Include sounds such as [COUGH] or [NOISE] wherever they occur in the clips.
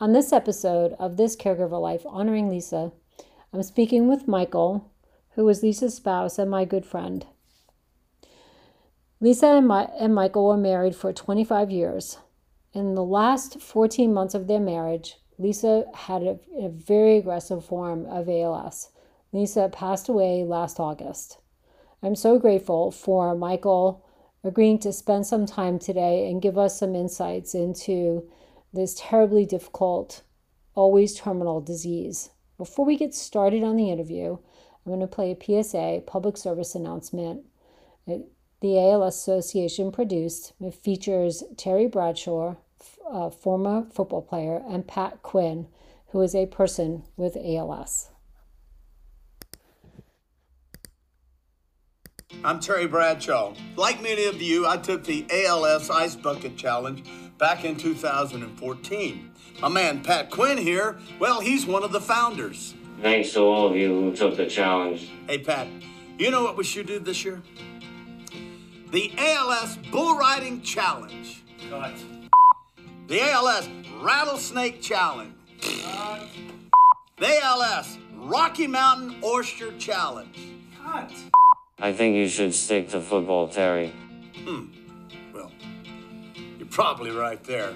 On this episode of This Caregiver Life Honoring Lisa, I'm speaking with Michael, who is Lisa's spouse and my good friend. Lisa and, my, and Michael were married for 25 years. In the last 14 months of their marriage, Lisa had a, a very aggressive form of ALS. Lisa passed away last August. I'm so grateful for Michael agreeing to spend some time today and give us some insights into this terribly difficult, always terminal disease. Before we get started on the interview, I'm going to play a PSA, public service announcement. It, the ALS Association produced. It features Terry Bradshaw, a uh, former football player, and Pat Quinn, who is a person with ALS. I'm Terry Bradshaw. Like many of you, I took the ALS Ice Bucket Challenge back in 2014. My man Pat Quinn here, well, he's one of the founders. Thanks to all of you who took the challenge. Hey, Pat, you know what we should do this year? The ALS Bull Riding Challenge. Cut. The ALS Rattlesnake Challenge. Cut. The ALS Rocky Mountain Oyster Challenge. Cut. I think you should stick to football, Terry. Well, you're probably right there.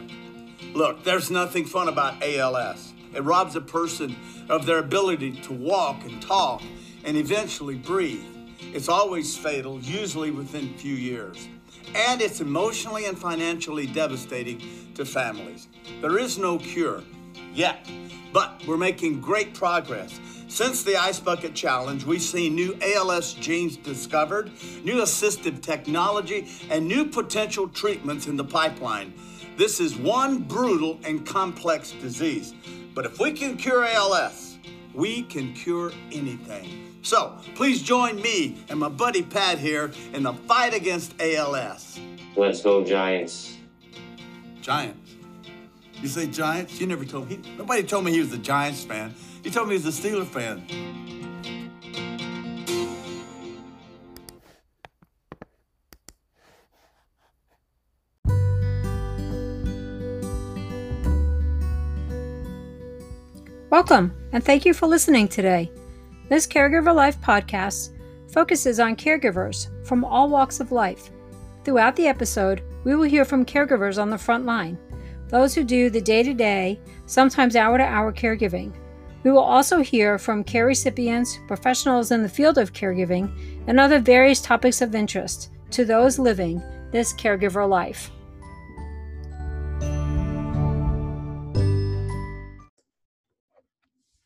Look, there's nothing fun about ALS. It robs a person of their ability to walk and talk and eventually breathe. It's always fatal, usually within a few years. And it's emotionally and financially devastating to families. There is no cure yet, but we're making great progress. Since the Ice Bucket Challenge, we've seen new ALS genes discovered, new assistive technology, and new potential treatments in the pipeline. This is one brutal and complex disease. But if we can cure ALS, we can cure anything. So please join me and my buddy Pat here in the fight against ALS. Let's go, Giants. Giants. You say Giants? You never told me. Nobody told me he was a Giants fan. He told me he's a Steeler fan. Welcome, and thank you for listening today. This Caregiver Life podcast focuses on caregivers from all walks of life. Throughout the episode, we will hear from caregivers on the front line, those who do the day to day, sometimes hour to hour caregiving. We will also hear from care recipients, professionals in the field of caregiving, and other various topics of interest to those living this caregiver life.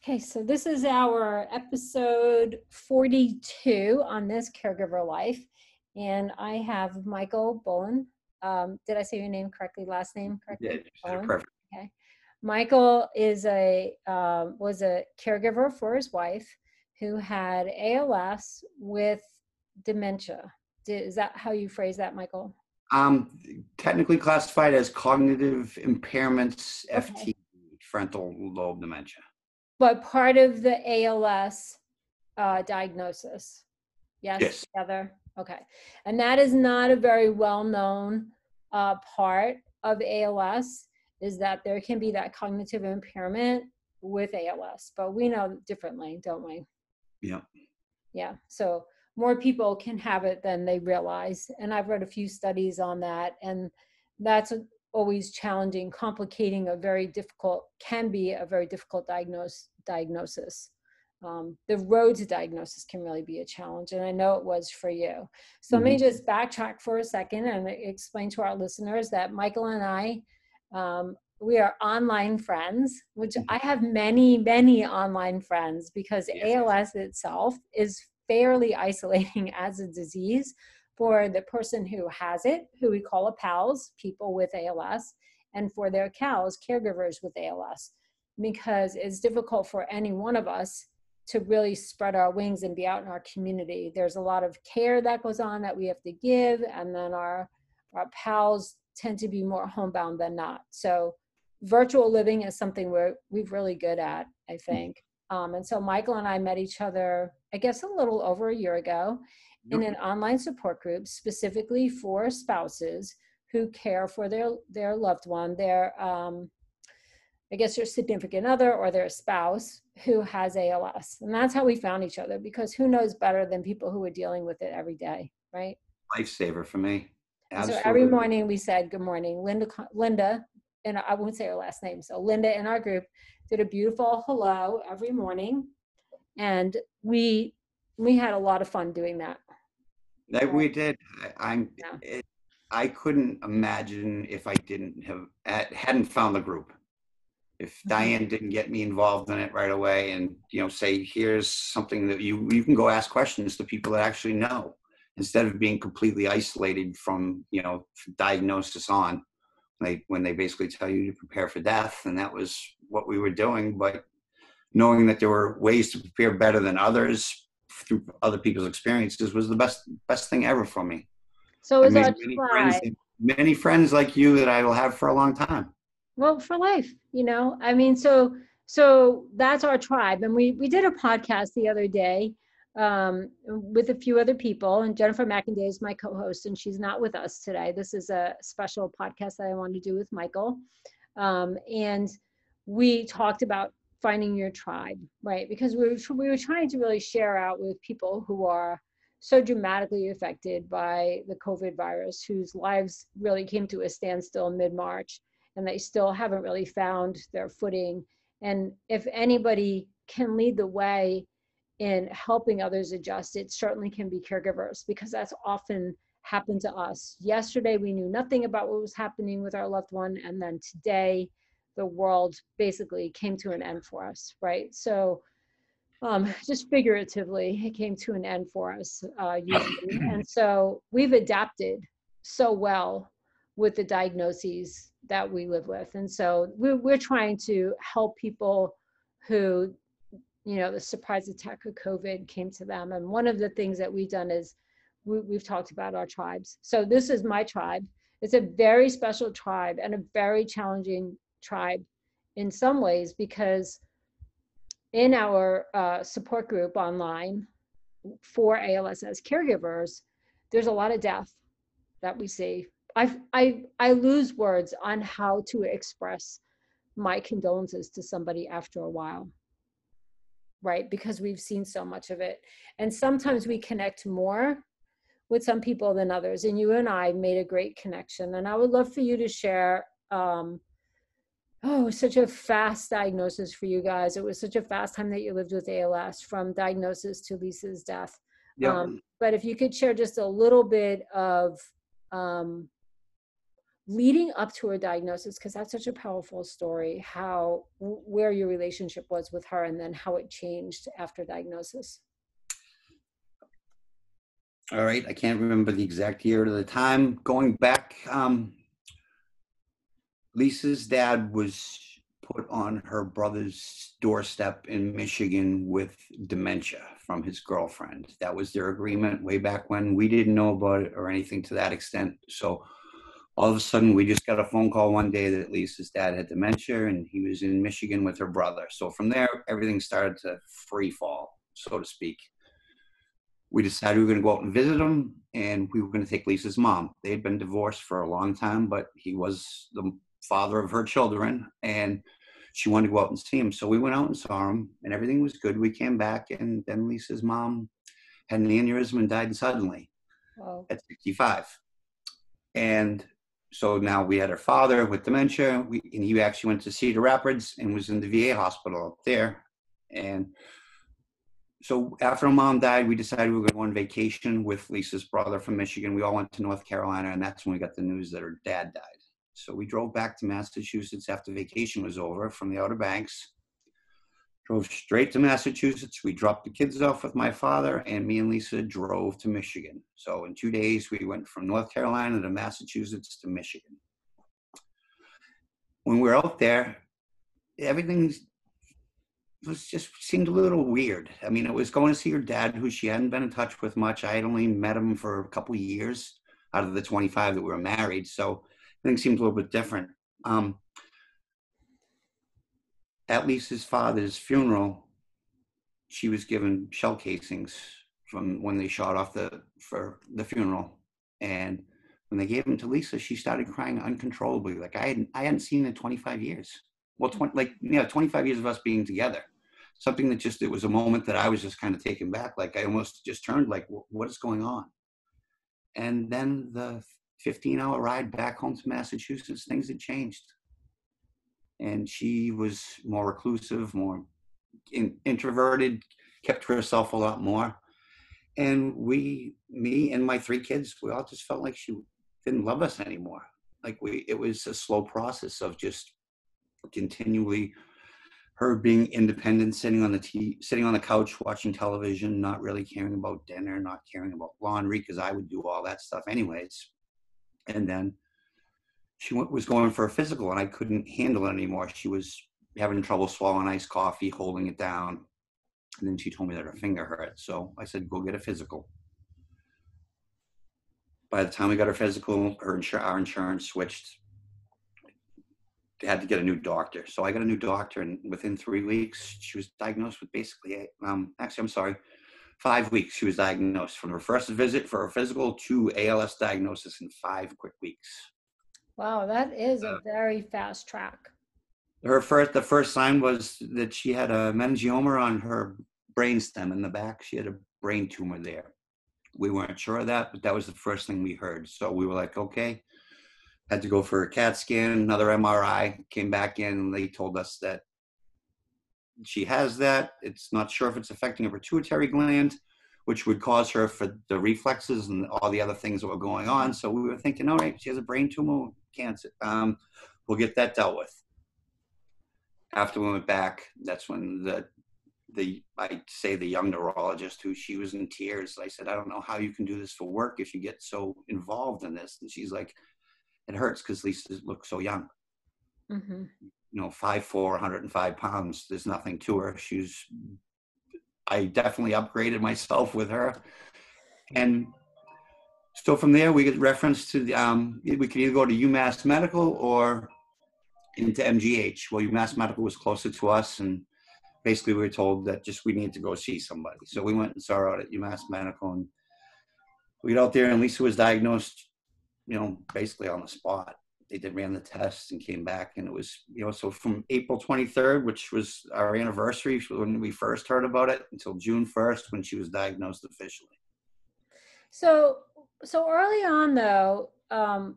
Okay, so this is our episode 42 on this caregiver life. And I have Michael Bolin. Um, did I say your name correctly? Last name correctly? Yeah, perfect. Okay. Michael is a uh, was a caregiver for his wife who had ALS with dementia. Is that how you phrase that, Michael? Um, technically classified as cognitive impairments, FT, frontal lobe dementia. But part of the ALS uh, diagnosis. Yes, Yes. together. Okay. And that is not a very well known uh, part of ALS, is that there can be that cognitive impairment with ALS, but we know differently, don't we? Yeah. Yeah. So more people can have it than they realize. And I've read a few studies on that. And that's always challenging, complicating a very difficult, can be a very difficult diagnose, diagnosis. Um, the road to diagnosis can really be a challenge. And I know it was for you. So let me just backtrack for a second and explain to our listeners that Michael and I, um, we are online friends, which I have many, many online friends because Yes. ALS itself is fairly isolating [LAUGHS] as a disease for the person who has it, who we call a PALS, people with ALS, and for their CALS, caregivers with ALS, because it's difficult for any one of us to really spread our wings and be out in our community. There's a lot of care that goes on that we have to give, and then our our pals tend to be more homebound than not. So virtual living is something we're we're really good at, I think. Um, and so Michael and I met each other, I guess, a little over a year ago in an online support group specifically for spouses who care for their their loved one, their um, I guess their significant other or their spouse who has ALS. And that's how we found each other because who knows better than people who are dealing with it every day, right? Lifesaver for me. And so every morning we said good morning. Linda, Linda, and I won't say her last name. So Linda in our group did a beautiful hello every morning, and we we had a lot of fun doing that. That we did. I, I'm. Yeah. It, I couldn't imagine if I didn't have hadn't found the group. If [LAUGHS] Mhm. Diane didn't get me involved in it right away, and you know, say here's something that you you can go ask questions to people that actually know, instead of being completely isolated from you know diagnosis on. They when they basically tell you to prepare for death, and that was what we were doing. But knowing that there were ways to prepare better than others through other people's experiences was the best best thing ever for me. So is our many tribe. friends, many friends like you that I will have for a long time. well for life you know i mean so so that's our tribe and we we did a podcast the other day um, with a few other people and jennifer mcinday is my co-host and she's not with us today. This is a special podcast that i wanted to do with michael. Um, and we talked about finding your tribe right? Because we were, we were trying to really share out with people who are so dramatically affected by the covid virus whose lives really came to a standstill mid-march and they still haven't really found their footing. And if anybody can lead the way in helping others adjust, it certainly can be caregivers because that's often happened to us. Yesterday, we knew nothing about what was happening with our loved one. And then today, the world basically came to an end for us, right? So, um, just figuratively, it came to an end for us, uh, [COUGHS] usually. and so we've adapted so well with the diagnoses that we live with. And so we're, we're trying to help people who, you know, the surprise attack of COVID came to them. And one of the things that we've done is we, we've talked about our tribes. So this is my tribe. It's a very special tribe and a very challenging tribe in some ways because in our uh, support group online for ALSS caregivers, there's a lot of death that we see I, I, I lose words on how to express my condolences to somebody after a while. Right? Because we've seen so much of it. And sometimes we connect more with some people than others. And you and I made a great connection. And I would love for you to share. Um, oh, such a fast diagnosis for you guys. It was such a fast time that you lived with ALS from diagnosis to Lisa's death. Yep. Um, but if you could share just a little bit of um, leading up to her diagnosis because that's such a powerful story how where your relationship was with her and then how it changed after diagnosis All right, I can't remember the exact year or the time. Going back, um, Lisa's dad was put on her brother's doorstep in Michigan with dementia from his girlfriend. That was their agreement way back when. We didn't know about it or anything to that extent. So all of a sudden, we just got a phone call one day that Lisa's dad had dementia and he was in Michigan with her brother. So from there, everything started to free fall, so to speak. We decided we were going to go out and visit him and we were going to take lisa's mom. They had been divorced for a long time but he was the father of her children and she wanted to go out and see him. So we went out and saw him and everything was good. We came back and then lisa's mom had an aneurysm and died suddenly oh at 65 and so now we had her father with dementia we, and he actually went to cedar rapids and was in the va hospital up there and so after mom died, we decided we were going to go on vacation with Lisa's brother from Michigan. We all went to North Carolina, and that's when we got the news that her dad died. So we drove back to Massachusetts after vacation was over from the Outer Banks. Drove straight to Massachusetts. We dropped the kids off with my father, and me and Lisa drove to Michigan. So in two days, we went from North Carolina to Massachusetts to Michigan. When we were out there, everything was just seemed a little weird. I mean, it was going to see her dad, who she hadn't been in touch with much. I had only met him for a couple years out of the 25 that we were married, so things seemed a little bit different. Um, at Lisa's father's funeral, she was given shell casings from when they shot off the for the funeral, and when they gave them to Lisa, she started crying uncontrollably, like I hadn't I hadn't seen in 25 years. Well, 20, like, yeah, 25 years of us being together. Something that just, it was a moment that I was just kind of taken back. Like I almost just turned like, what is going on? And then the 15 hour ride back home to Massachusetts, things had changed. And she was more reclusive, more in, introverted, kept to herself a lot more. And we, me and my three kids, we all just felt like she didn't love us anymore. Like we, it was a slow process of just continually her being independent, sitting on the t- sitting on the couch watching television, not really caring about dinner, not caring about laundry because I would do all that stuff anyways. And then she went, was going for a physical, and I couldn't handle it anymore. She was having trouble swallowing iced coffee, holding it down, and then she told me that her finger hurt. So I said, "Go get a physical." By the time we got her physical, her insur- our insurance switched they had to get a new doctor. So I got a new doctor, and within three weeks, she was diagnosed with basically, um, actually, I'm sorry, five weeks. She was diagnosed from her first visit for her physical to ALS diagnosis in five quick weeks. Wow, that is a uh, very fast track. Her first, the first sign was that she had a meningioma on her brainstem in the back. She had a brain tumor there. We weren't sure of that, but that was the first thing we heard. So we were like, okay. Had to go for a CAT scan, another MRI. Came back in, and they told us that she has that. It's not sure if it's affecting her pituitary gland, which would cause her for the reflexes and all the other things that were going on. So we were thinking, all right, she has a brain tumor, cancer. Um, we'll get that dealt with. After we went back, that's when the the I say the young neurologist who she was in tears. I said, I don't know how you can do this for work if you get so involved in this. And she's like, it hurts because Lisa looks so young. hmm You know, five four, 105 pounds. There's nothing to her. She's. I definitely upgraded myself with her, and so from there we get reference to the. Um, we could either go to UMass Medical or into MGH. Well, UMass Medical was closer to us, and basically we were told that just we need to go see somebody. So we went and saw her out at UMass Medical, and we got out there, and Lisa was diagnosed, you know, basically on the spot. They did ran the tests and came back, and it was, you know, so from April 23rd, which was our anniversary when we first heard about it, until June 1st when she was diagnosed officially. So, so early on though, um,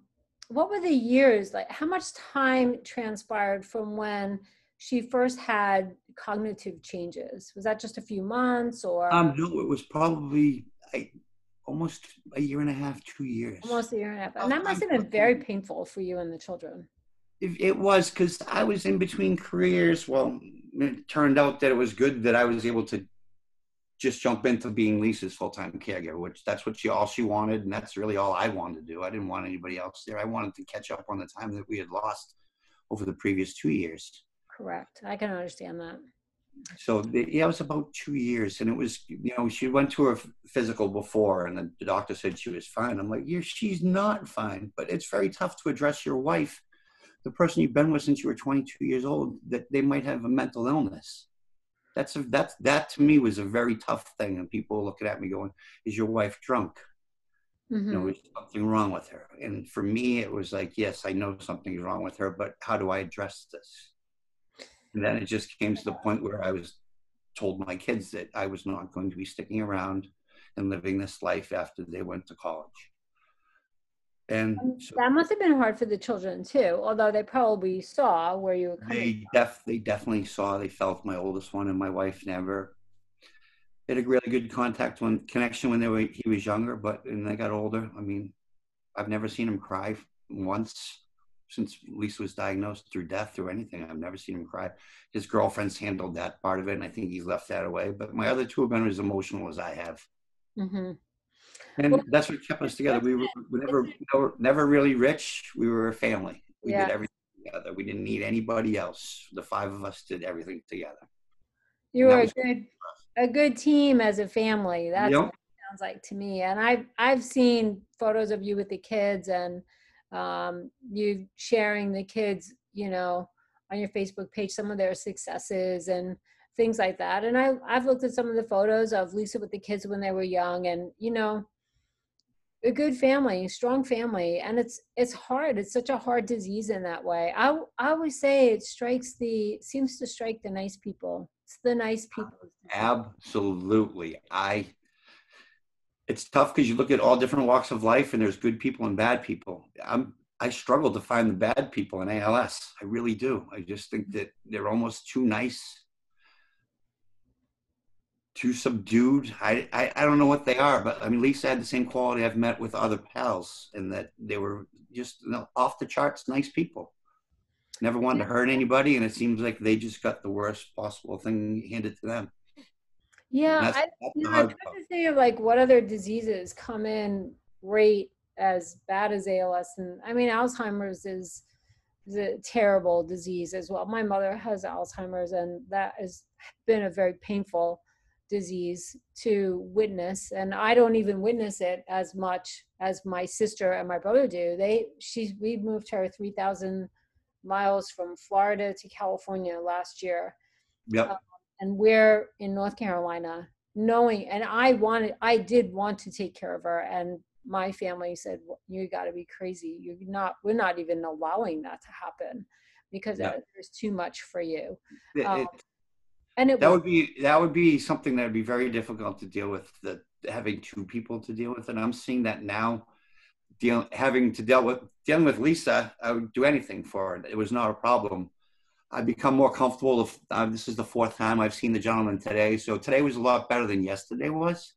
what were the years like? How much time transpired from when she first had cognitive changes? Was that just a few months or Um, no, it was probably I, almost a year and a half, two years. almost a year and a half? Oh, And that must have been very painful for you and the children. It, it was because I was in between careers. Well, it turned out that it was good that I was able to just jump into being Lisa's full time caregiver, which that's what she all she wanted, and that's really all I wanted to do. I didn't want anybody else there. I wanted to catch up on the time that we had lost over the previous two years. Correct. I can understand that. So the, yeah, it was about two years, and it was you know she went to her physical before, and the, doctor said she was fine. I'm like, yeah, she's not fine, but it's very tough to address your wife, the person you've been with since you were 22 years old, that they might have a mental illness. That's a, that's that to me was a very tough thing, and people looking at me going, "Is your wife drunk? Mhm. You know, is something wrong with her?" And for me, it was like, yes, I know something's wrong with her, but how do I address this? And then it just came to the point where I was told my kids that I was not going to be sticking around and living this life after they went to college. And And so that must have been hard for the children too, although they probably saw where you were coming. they def they definitely saw they felt my oldest one and my wife never had a really good contact when connection when they were he was younger, but when they got older, I mean, I've never seen him cry once since Lisa was diagnosed through death through anything. I've never seen him cry. His girlfriend's handled that part of it, and I think he's left that away. But my other two have been as emotional as I have. hmm And Well, that's what kept us together. We were, we never, never, never really rich. We were a family. We Yeah. did everything together. We didn't need anybody else. The five of us did everything together. You were a good, a good team as a family. That's Yep. what it sounds like to me. And I've I've seen photos of you with the kids and um, you sharing the kids, you know, on your Facebook page, some of their successes and things like that. And I I've looked at some of the photos of Lisa with the kids when they were young, and you know, a good family, strong family, and it's it's hard. It's such a hard disease in that way. I I always say it strikes the seems to strike the nice people. It's the nice people. Absolutely. I it's tough because you look at all different walks of life and there's good people and bad people. I'm I struggle to find the bad people in ALS. I really do. I just think mm-hmm. that they're almost too nice, too subdued. I, I, I don't know what they are, but I mean, Lisa had the same quality I've met with other pals, in that they were just you know, off the charts, nice people. Never wanted to hurt anybody, and it seems like they just got the worst possible thing handed to them. Yeah, That's- I, that's you know, I'm trying to think of like what other diseases come in rate as bad as ALS, and I mean Alzheimer's is is a terrible disease as well. My mother has Alzheimer's, and that has been a very painful disease to witness. And I don't even witness it as much as my sister and my brother do. They she we moved her three thousand miles from Florida to California last year Yep. Uh, and we're in North Carolina, knowing, and I wanted, I did want to take care of her, and my family said, "Well, "You got to be crazy. You're not. We're not even allowing that to happen because uh, there's too much for you." It- Um, it- And it that would be that would be something that would be very difficult to deal with. That having two people to deal with, and I'm seeing that now. Deal, having to deal with dealing with Lisa, I would do anything for her. It was not a problem. I've become more comfortable. If, uh, this is the fourth time I've seen the gentleman today, so today was a lot better than yesterday was,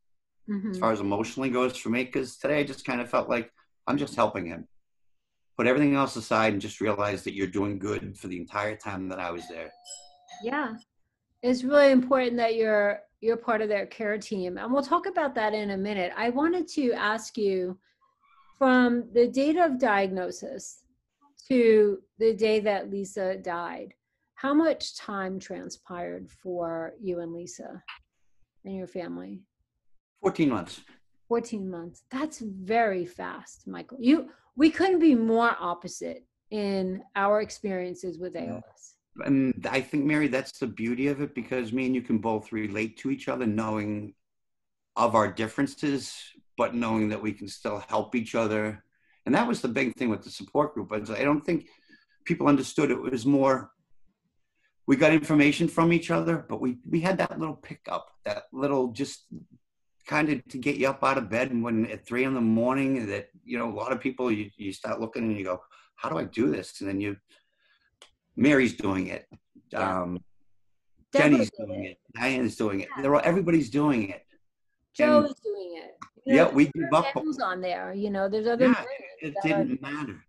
as Mhm. far as emotionally goes for me. Because today I just kind of felt like I'm just helping him. Put everything else aside and just realize that you're doing good for the entire time that I was there. yeah, it's really important that you're you're part of their care team, and we'll talk about that in a minute. I wanted to ask you from the date of diagnosis to the day that Lisa died, how much time transpired for you and Lisa and your family? 14 months. 14 months. That's very fast, Michael. You we couldn't be more opposite in our experiences with. ALS. and I think Mary, that's the beauty of it because me and you can both relate to each other, knowing of our differences, but knowing that we can still help each other. And that was the big thing with the support group. I don't think people understood it was more. We got information from each other, but we we had that little pickup, that little just kind of to get you up out of bed. And when at three in the morning, that you know, a lot of people you you start looking and you go, "How do I do this?" And then you Mary's doing it. Um, Jenny's doing it. Diane's doing it. Yeah. They're all, everybody's doing it. Joe's And- doing it. You Yeah, we give up. On there. You know, there's other Yeah, It didn't matter.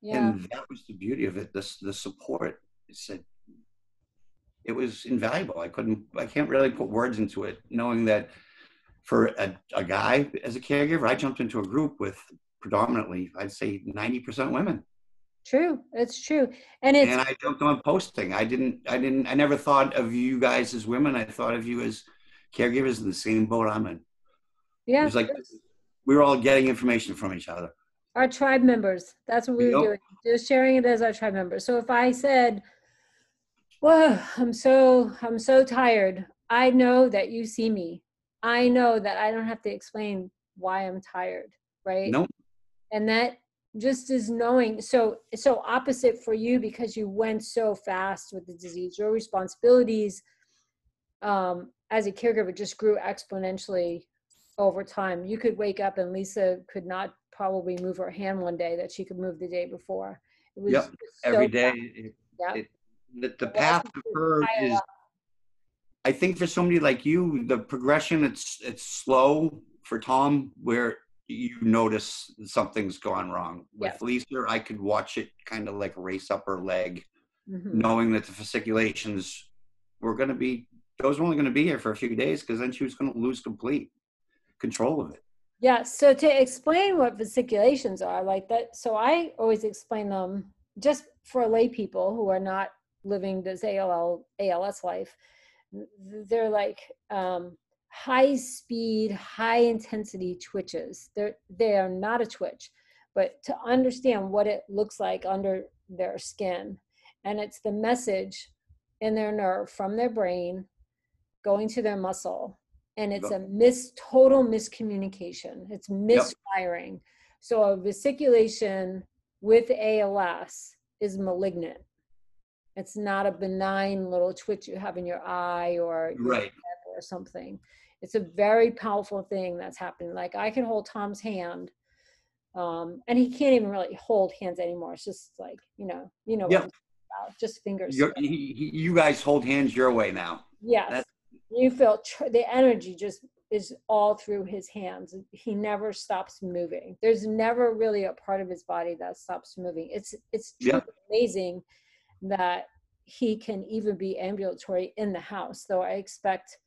yeah. And that was the beauty of it. This the support. It said it was invaluable. I couldn't. I can't really put words into it. Knowing that for a, a guy as a caregiver, I jumped into a group with predominantly, I'd say, ninety percent women. True. It's true. And it's and I jumped on posting. I didn't, I didn't, I never thought of you guys as women. I thought of you as caregivers in the same boat I'm in. It yeah, was like we were all getting information from each other. our tribe members. That's what we were doing. Just sharing it as our tribe members. So if I said, "Well, I'm so I'm so tired," I know that you see me. I know that I don't have to explain why I'm tired, right? No, and that just is knowing so so opposite for you because you went so fast with the disease your responsibilities um as a caregiver just grew exponentially over time you could wake up and lisa could not probably move her hand one day that she could move the day before it was Yep, so day. fast. It, yeah it, the, the path of her is. I think for somebody like you, the progression it's it's slow. For Tom, where you notice something's gone wrong. With Yes. Lisa, I could watch it kind of like race up her leg, Mhm. knowing that the fasciculations were going to be those were only going to be here for a few days because then she was going to lose complete control of it. Yeah, so to explain what fasciculations are like that, so I always explain them just for lay people who are not living this ALL, ALS life. They're like um, high speed, high intensity twitches. They're they are not a twitch, but to understand what it looks like under their skin, and it's the message in their nerve from their brain going to their muscle and it's a mis total miscommunication. It's misfiring. So a fasciculation with ALS is malignant. It's not a benign little twitch you have in your eye or your Right. neck or something. It's a very powerful thing that's happening. Like I can hold Tom's hand, um, and he can't even really hold hands anymore. It's just like you know, you know, what Yep. Just fingers. He, he, you guys hold hands your way now. Yes. That's- You feel tr- the energy just is all through his hands. He never stops moving. There's never really a part of his body that stops moving. It's it's truly amazing that he can even be ambulatory in the house. Though I expect,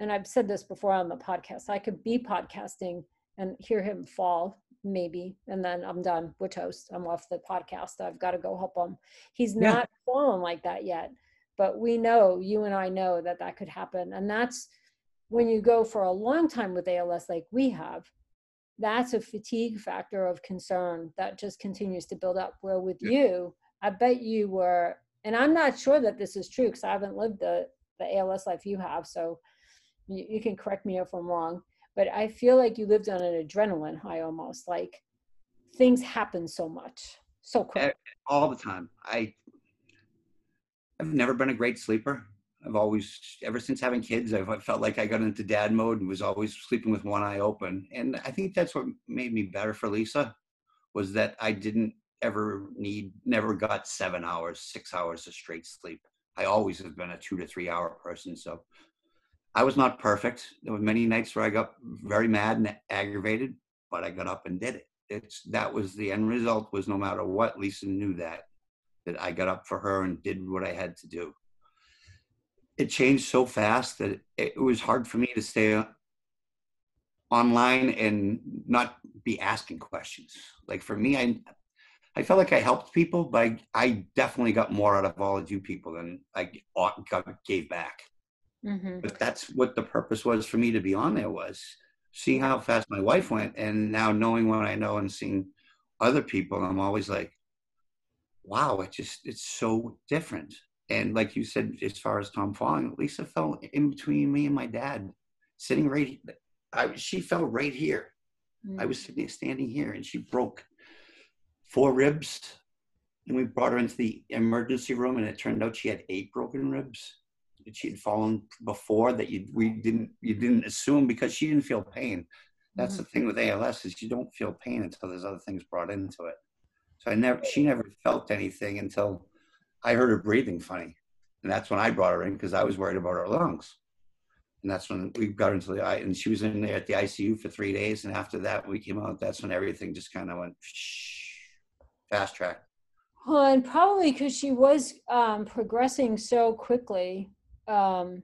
and I've said this before on the podcast, I could be podcasting and hear him fall maybe, and then I'm done. We're toast. I'm off the podcast. I've got to go help him. He's Yeah. not fallen like that yet but we know you and i know that that could happen and that's when you go for a long time with als like we have that's a fatigue factor of concern that just continues to build up where with Yeah. you i bet you were and i'm not sure that this is true because i haven't lived the the als life you have so you, you can correct me if i'm wrong but i feel like you lived on an adrenaline high almost like things happen so much so eh, quick all the time. I I've never been a great sleeper. I've always, ever since having kids, I've I felt like I got into dad mode and was always sleeping with one eye open. And I think that's what made me better for Lisa, was that I didn't ever need, never got seven hours, six hours of straight sleep. I always have been a two to three hour person. So I was not perfect. There were many nights where I got very mad and aggravated, but I got up and did it. It's that was the end result. Was no matter what, Lisa knew that that I got up for her and did what I had to do. It changed so fast that it, it was hard for me to stay online and not be asking questions. Like for me, I I felt like I helped people, but I, I definitely got more out of all of you people than I ought- got, gave back. Hmm but that's what the purpose was for me to be on there was seeing how fast my wife went and now knowing what i know and seeing other people i'm always like wow it just it's so different. And like you said as far as tom falling lisa fell in between me and my dad sitting right I, she fell right here. I was sitting standing here and she broke four ribs and we brought her into the emergency room and it turned out she had eight broken ribs that she had fallen before that you we didn't you didn't assume because she didn't feel pain. That's the mm-hmm. thing with ALS is you don't feel pain until there's other things brought into it. So I never she never felt anything until I heard her breathing funny, and that's when I brought her in because I was worried about her lungs. And that's when we got into the I and she was in there at the ICU for three days, and after that we came out. That's when everything just kind of went fast track. Well, and probably because she was um, progressing so quickly, um,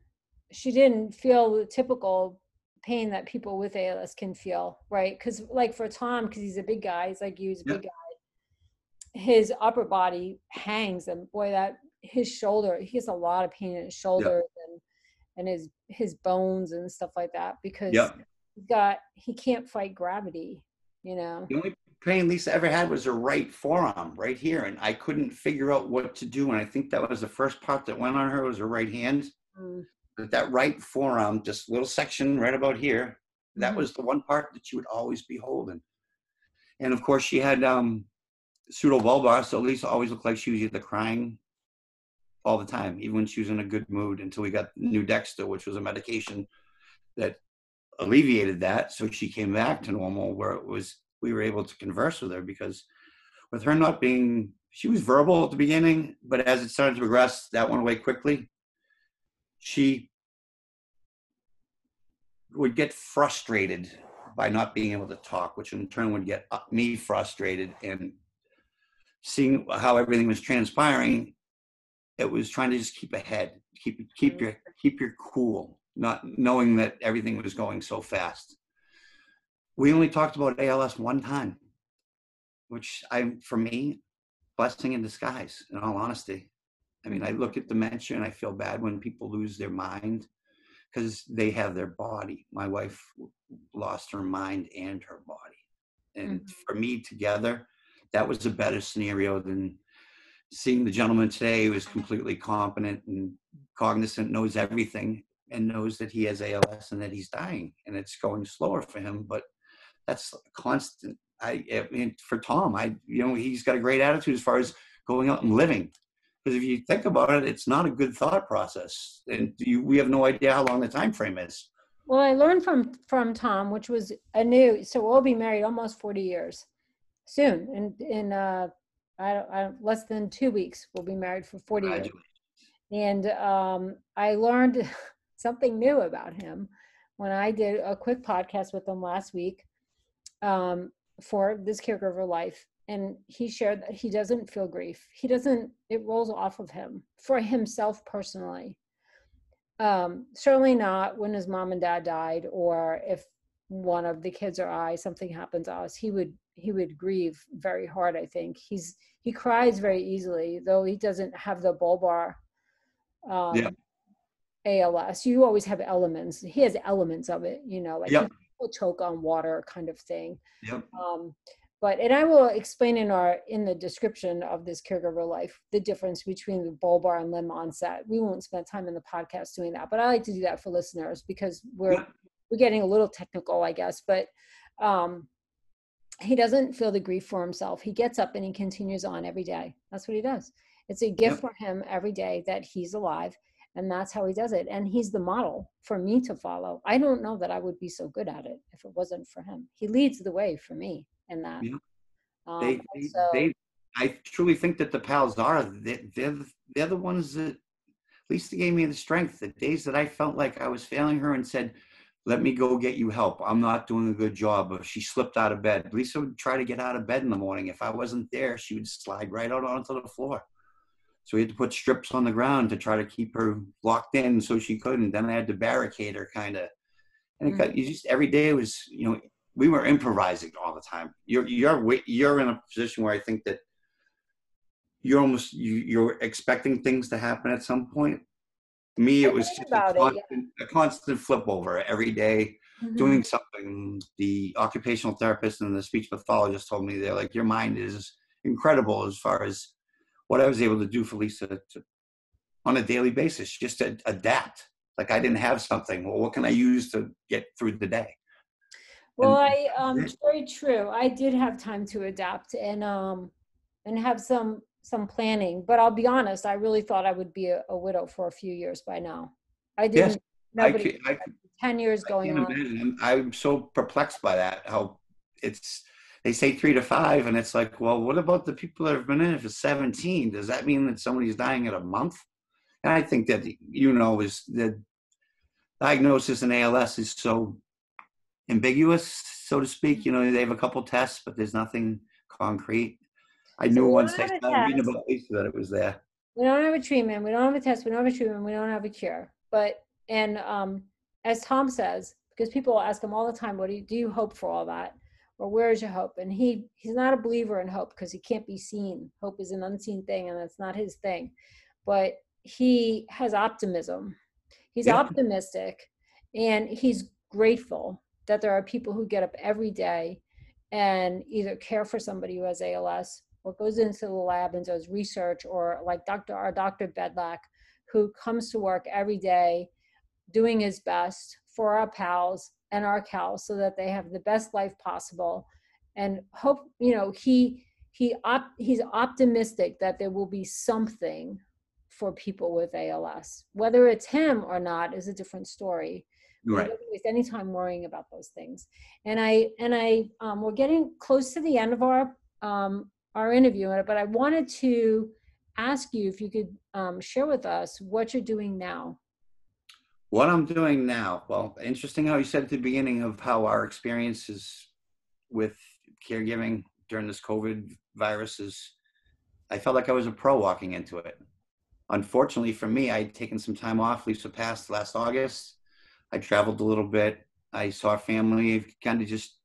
she didn't feel the typical pain that people with ALS can feel, right? Because, like for Tom, because he's a big guy, he's like you, he's a Yeah. big guy. His upper body hangs, and boy, that his shoulder, he has a lot of pain in his shoulders and and his his bones and stuff like that because Yep. he's got he can't fight gravity, you know. The only pain Lisa ever had was her right forearm, right here, and I couldn't figure out what to do. And I think that was the first part that went on her was her right hand. Mm. But that right forearm, just little section right about here, that Mhm. was the one part that she would always be holding. And of course, she had um, pseudobulbar, so Lisa always looked like she was either crying all the time, even when she was in a good mood. Until we got Nuedexta, which was a medication that alleviated that. So she came back to normal, where it was we were able to converse with her because with her not being she was verbal at the beginning, but as it started to progress, that went away quickly. She would get frustrated by not being able to talk, which in turn would get uh, me frustrated. And seeing how everything was transpiring, it was trying to just keep ahead, keep keep your keep your cool, not knowing that everything was going so fast. We only talked about ALS one time, which I, for me, blessing in disguise. In all honesty, I mean, I look at dementia and I feel bad when people lose their mind because they have their body. My wife lost her mind and her body. And Mhm. for me, together, that was a better scenario than seeing the gentleman today who is completely competent and cognizant, knows everything. and knows that he has ALS and that he's dying and it's going slower for him. But that's constant. I, I mean, for Tom, I, you know, he's got a great attitude as far as going out and living. Because if you think about it, it's not a good thought process, and you, we have no idea how long the time frame is. Well, I learned from from Tom, which was a new. So we'll be married almost forty years soon. In in uh, I don't, I don't, less than two weeks, we'll be married for forty years. And um, I learned [LAUGHS] something new about him when I did a quick podcast with him last week um, for this caregiver life. And he shared that he doesn't feel grief. He doesn't, it rolls off of him for himself personally. Um, certainly not when his mom and dad died, or if one of the kids or I, something happened to us, he would he would grieve very hard. I think he's he cries very easily, though he doesn't have the bulbar um, yeah. ALS. You always have elements. He has elements of it, you know, like yep. Will choke on water kind of thing. Yep. Um, but and I will explain in our in the description of this caregiver life the difference between the bulbar and limb onset. We won't spend time in the podcast doing that, but I like to do that for listeners because we're yeah. we're getting a little technical, I guess. But um, he doesn't feel the grief for himself. He gets up and he continues on every day. That's what he does. It's a gift yep. for him every day that he's alive. And that's how he does it. And he's the model for me to follow. I don't know that I would be so good at it if it wasn't for him. He leads the way for me in that. Yeah. Um, they, they, so, they, I truly think that the pals are, they, they're, they're the ones that at least they gave me the strength. The days that I felt like I was failing her and said, let me go get you help. I'm not doing a good job. If she slipped out of bed, Lisa would try to get out of bed in the morning. If I wasn't there, she would slide right out onto the floor. So we had to put strips on the ground to try to keep her locked in so she couldn't. Then I had to barricade her kind of. And it got, you just every day was, you know, we were improvising all the time. You're you're you're in a position where I think that you're almost you, you're expecting things to happen at some point. Me, it was just a constant, it, yeah. a constant flip over every day, mm-hmm. doing something. The occupational therapist and the speech pathologist told me they're like, your mind is incredible as far as what I was able to do for Lisa to, on a daily basis, just to adapt. Like I didn't have something. Well, what can I use to get through the day? Well, and, I um very true. I did have time to adapt and um and have some some planning. But I'll be honest, I really thought I would be a, a widow for a few years by now. I didn't. Yes, nobody. I, I, Ten years going on. Imagine. I'm so perplexed by that. How it's they say three to five, and it's like, well, what about the people that have been in it for 17? Does that mean that somebody's dying at a month? And I think that, you know, is the diagnosis in ALS is so ambiguous, so to speak. You know, they have a couple tests, but there's nothing concrete. I so knew once I started reading about Lisa that it was there. We don't have a treatment. We don't have a test. We don't have a treatment. We don't have a cure. But and um, as Tom says, because people ask him all the time, "What do you do? You hope for all that?" Or where is your hope? And he he's not a believer in hope because he can't be seen. Hope is an unseen thing and that's not his thing. But he has optimism. He's yeah. optimistic and he's grateful that there are people who get up every day and either care for somebody who has als or goes into the lab and does research or like dr our dr bedlack who comes to work every day doing his best for our pals and our CALS so that they have the best life possible. And hope you know he he op, he's optimistic that there will be something for people with ALS whether it's him or not is a different story. Right. don't waste any time worrying about those things. And i and i um, we're getting close to the end of our um, our interview but i wanted to ask you if you could um, share with us what you're doing now what I'm doing now, well, interesting how you said at the beginning of how our experiences with caregiving during this COVID virus is, I felt like I was a pro walking into it. Unfortunately for me, I'd taken some time off. Lisa passed last August. I traveled a little bit. I saw family, kind of just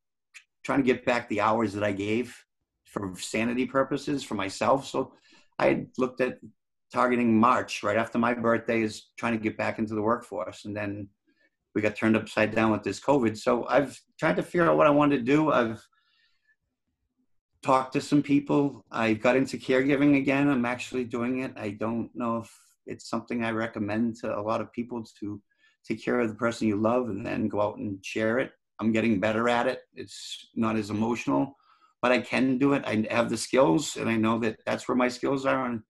trying to get back the hours that I gave for sanity purposes for myself. So I looked at targeting March, right after my birthday, is trying to get back into the workforce. And then we got turned upside down with this COVID. So I've tried to figure out what I wanted to do. I've talked to some people. I got into caregiving again. I'm actually doing it. I don't know if it's something I recommend to a lot of people to take care of the person you love, and then go out and share it. I'm getting better at it. It's not as emotional, but I can do it. I have the skills, and I know that that's where my skills are. And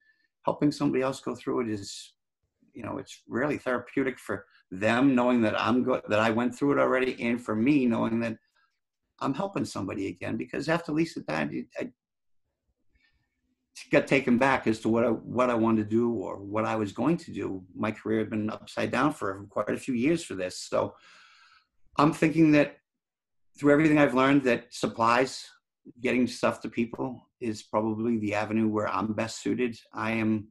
helping somebody else go through it is, you know, it's really therapeutic for them knowing that I'm good, that I went through it already, and for me knowing that I'm helping somebody again. Because after Lisa died, I got taken back as to what I what I wanted to do or what I was going to do. My career had been upside down for quite a few years for this, so I'm thinking that through everything I've learned, that supplies, getting stuff to people, is probably the avenue where I'm best suited. I am.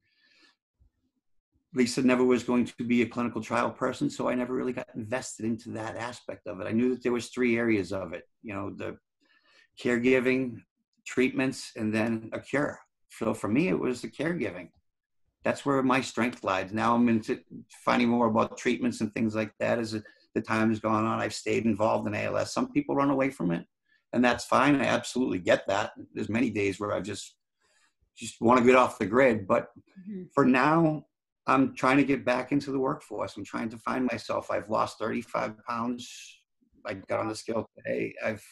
Lisa never was going to be a clinical trial person, so I never really got invested into that aspect of it. I knew that there was three areas of it, you know, the caregiving, treatments, and then a cure so for me, it was the caregiving. That's where my strength lies. Now I'm into finding more about treatments and things like that as the time has gone on. I've stayed involved in ALS. Some people run away from it, and that's fine. I absolutely get that. There's many days where I just just want to get off the grid. But mm-hmm. for now, I'm trying to get back into the workforce. I'm trying to find myself. I've lost 35 pounds. I got on the scale today. I've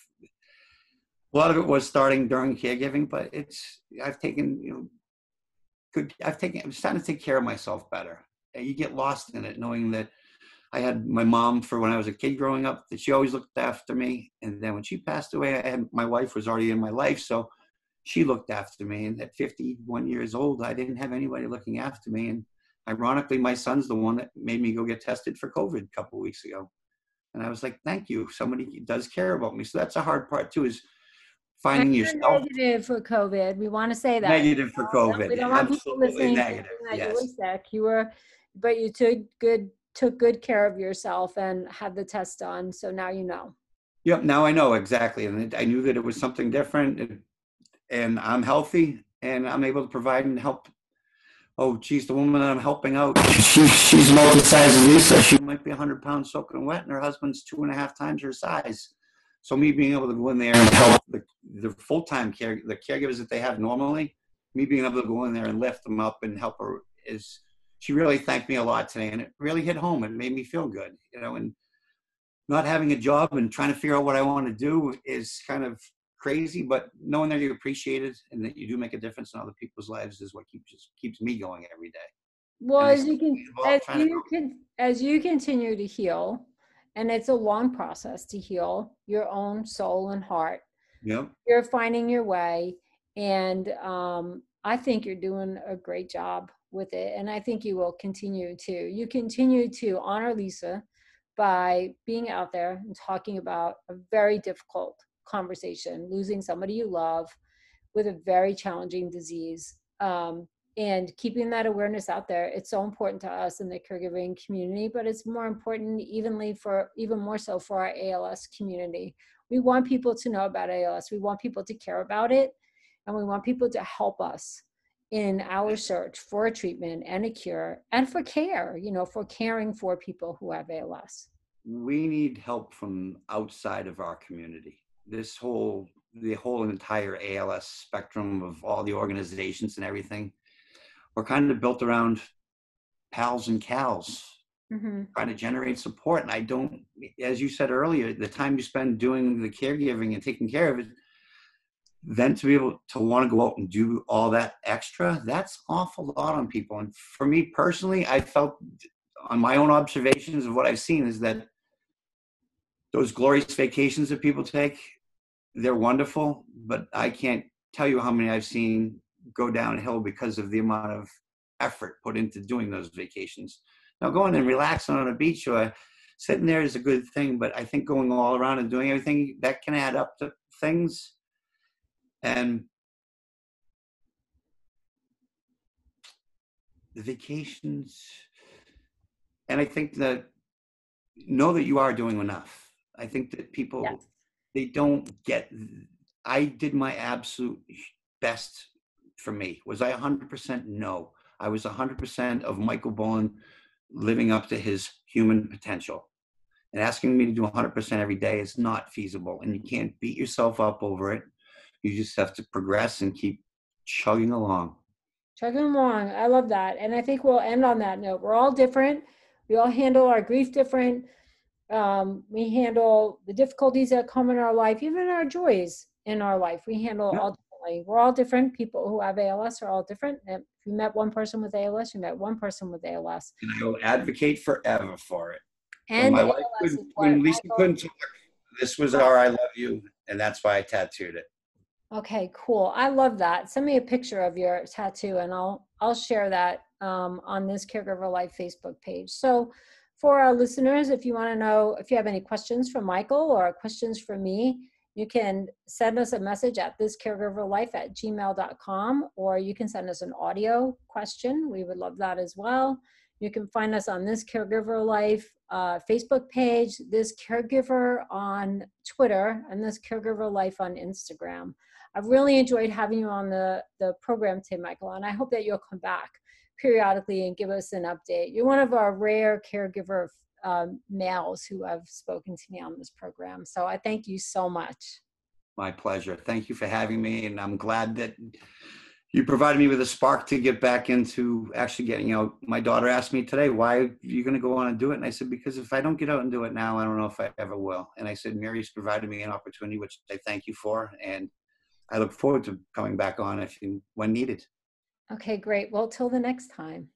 a lot of it was starting during caregiving, but it's I've taken you know good I've taken I'm starting to take care of myself better. And you get lost in it, knowing that I had my mom for when I was a kid growing up, that she always looked after me. And then when she passed away, I had my wife was already in my life, so she looked after me. And at 51 years old, I didn't have anybody looking after me. And ironically, my son's the one that made me go get tested for COVID a couple weeks ago. And I was like, thank you. Somebody does care about me. So that's a hard part too, is finding yourself negative for COVID. We want to say that negative for COVID. We don't want people listening negative. Yes. You were sick. You were, but you took good took good care of yourself and had the test done. So now you know. Yep. Now I know exactly, and I knew that it was something different, and I'm healthy, and I'm able to provide and help. Oh, geez, the woman that I'm helping out, she, she's multi-size as Lisa. She might be 100 pounds soaking wet, and her husband's two and a half times her size so me being able to go in there and help the, the full-time care, the caregivers that they have normally, me being able to go in there and lift them up and help her is, she really thanked me a lot today and it really hit home and made me feel good, you know, and not having a job and trying to figure out what I want to do is kind of crazy, but knowing that you're appreciated and that you do make a difference in other people's lives is what keeps keeps me going every day. Well, as you can, as you can, as you continue to heal, and it's a long process to heal your own soul and heart. Yep. You're finding your way and um, i think you're doing a great job with it and i think you will continue to you continue to honor lisa by being out there and talking about a very difficult conversation losing somebody you love with a very challenging disease um, and keeping that awareness out there. It's so important to us in the caregiving community but it's more important evenly for even more so for our als community. We want people to know about als we want people to care about it and we want people to help us in our search for a treatment and a cure and for care you know for caring for people who have als we need help from outside of our community. This whole the whole entire als spectrum of all the organizations and everything we're kind of built around pals and CALS mm-hmm. trying to generate support. And i don't as you said earlier the time you spend doing the caregiving and taking care of it then to be able to want to go out and do all that extra that's awful lot on people and for me personally i felt on my own observations of what i've seen is that those glorious vacations that people take they're wonderful but i can't tell you how many i've seen go downhill because of the amount of effort put into doing those vacations. Now, going and relaxing on a beach or sitting there is a good thing, but I think going all around and doing everything that can add up to things. And the vacations, and I think that know that you are doing enough. I think that people yes. they don't get. I did my absolute best for me. Was I 100%? No. I was 100% of Michael Bolin living up to his human potential. And asking me to do 100% every day is not feasible. And you can't beat yourself up over it. You just have to progress and keep chugging along. Chugging along. I love that. And I think we'll end on that note. We're all different. We all handle our grief different. Um, we handle the difficulties that come in our life, even our joys in our life. We handle Yeah. all differently. We're all different. People who have ALS are all different. And if you met one person with ALS, you met one person with ALS. And I will advocate forever for it. When And my wife couldn't, when Lisa couldn't talk, this was our I love you, and that's why I tattooed it. Okay, cool. I love that. Send me a picture of your tattoo and I'll I'll share that um, on this Caregiver Life Facebook page. So for our listeners, if you want to know if you have any questions for Michael or questions for me, you can send us a message at thiscaregiverlife at gmail.com or you can send us an audio question. We would love that as well. You can find us on this Caregiver Life uh, Facebook page, this Caregiver on Twitter, and this Caregiver Life on Instagram. I've really enjoyed having you on the, the program today, Michael, and I hope that you'll come back periodically and give us an update. You're one of our rare caregiver um, males who have spoken to me on this program. So I thank you so much. My pleasure. Thank you for having me, and I'm glad that you provided me with a spark to get back into actually getting out. My daughter asked me today, "Why are you going to go on and do it?" And I said, "Because if I don't get out and do it now, I don't know if I ever will." And I said, "Mary's provided me an opportunity, which I thank you for, and I look forward to coming back on if you, when needed." Okay, great. Well, till the next time.